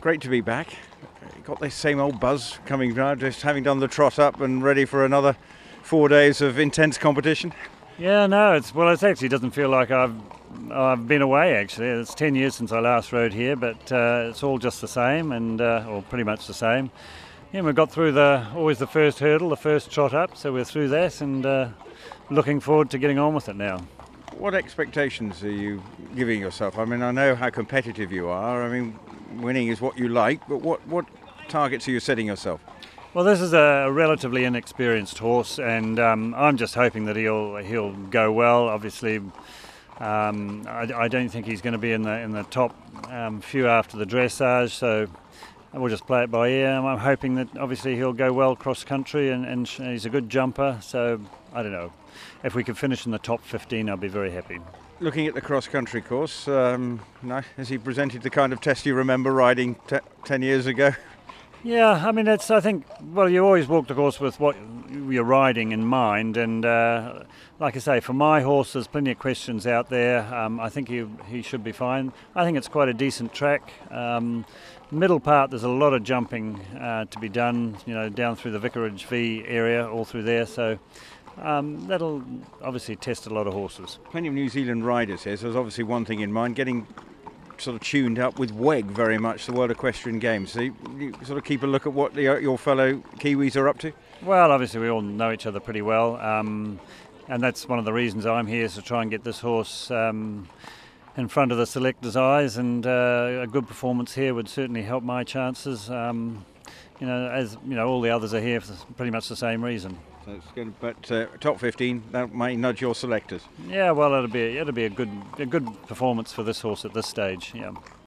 great to be back. Got this same old buzz coming now, just having done the trot up and ready for another four days of intense competition. Yeah, no, it's well, it actually doesn't feel like I've I've been away. Actually, it's ten years since I last rode here, but uh, it's all just the same, and uh, or pretty much the same. Yeah, we got through the always the first hurdle, the first trot up, so we're through that, and uh, looking forward to getting on with it now. What expectations are you giving yourself? I mean, I know how competitive you are. I mean, winning is what you like, but what what targets are you setting yourself? Well, this is a relatively inexperienced horse, and um, I'm just hoping that he'll he'll go well. Obviously, um, I, I, don't think he's going to be in the in the top um, few after the dressage, so we'll just play it by ear. I'm hoping that obviously he'll go well cross country, and, and he's a good jumper. So I don't know if we could finish in the top 15, I'll be very happy. Looking at the cross country course, um, has he presented the kind of test you remember riding t- ten years ago? Yeah, I mean, it's. I think. Well, you always walk the course with what you're riding in mind, and uh, like I say, for my horse, there's plenty of questions out there. Um, I think he he should be fine. I think it's quite a decent track. Um, middle part, there's a lot of jumping uh, to be done. You know, down through the Vicarage Vee area, all through there. So. Um, that'll obviously test a lot of horses. Plenty of New Zealand riders here, so there's obviously one thing in mind getting sort of tuned up with WEG very much, the World Equestrian Games. So you, you sort of keep a look at what the, your fellow Kiwis are up to? Well, obviously, we all know each other pretty well. Um, and that's one of the reasons I'm here is to try and get this horse um, in front of the selectors' eyes. And uh, a good performance here would certainly help my chances. Um, you know, as you know, all the others are here for pretty much the same reason. So it's to, but uh, top 15 that might nudge your selectors. Yeah, well, it'll be it'll be a good a good performance for this horse at this stage. Yeah.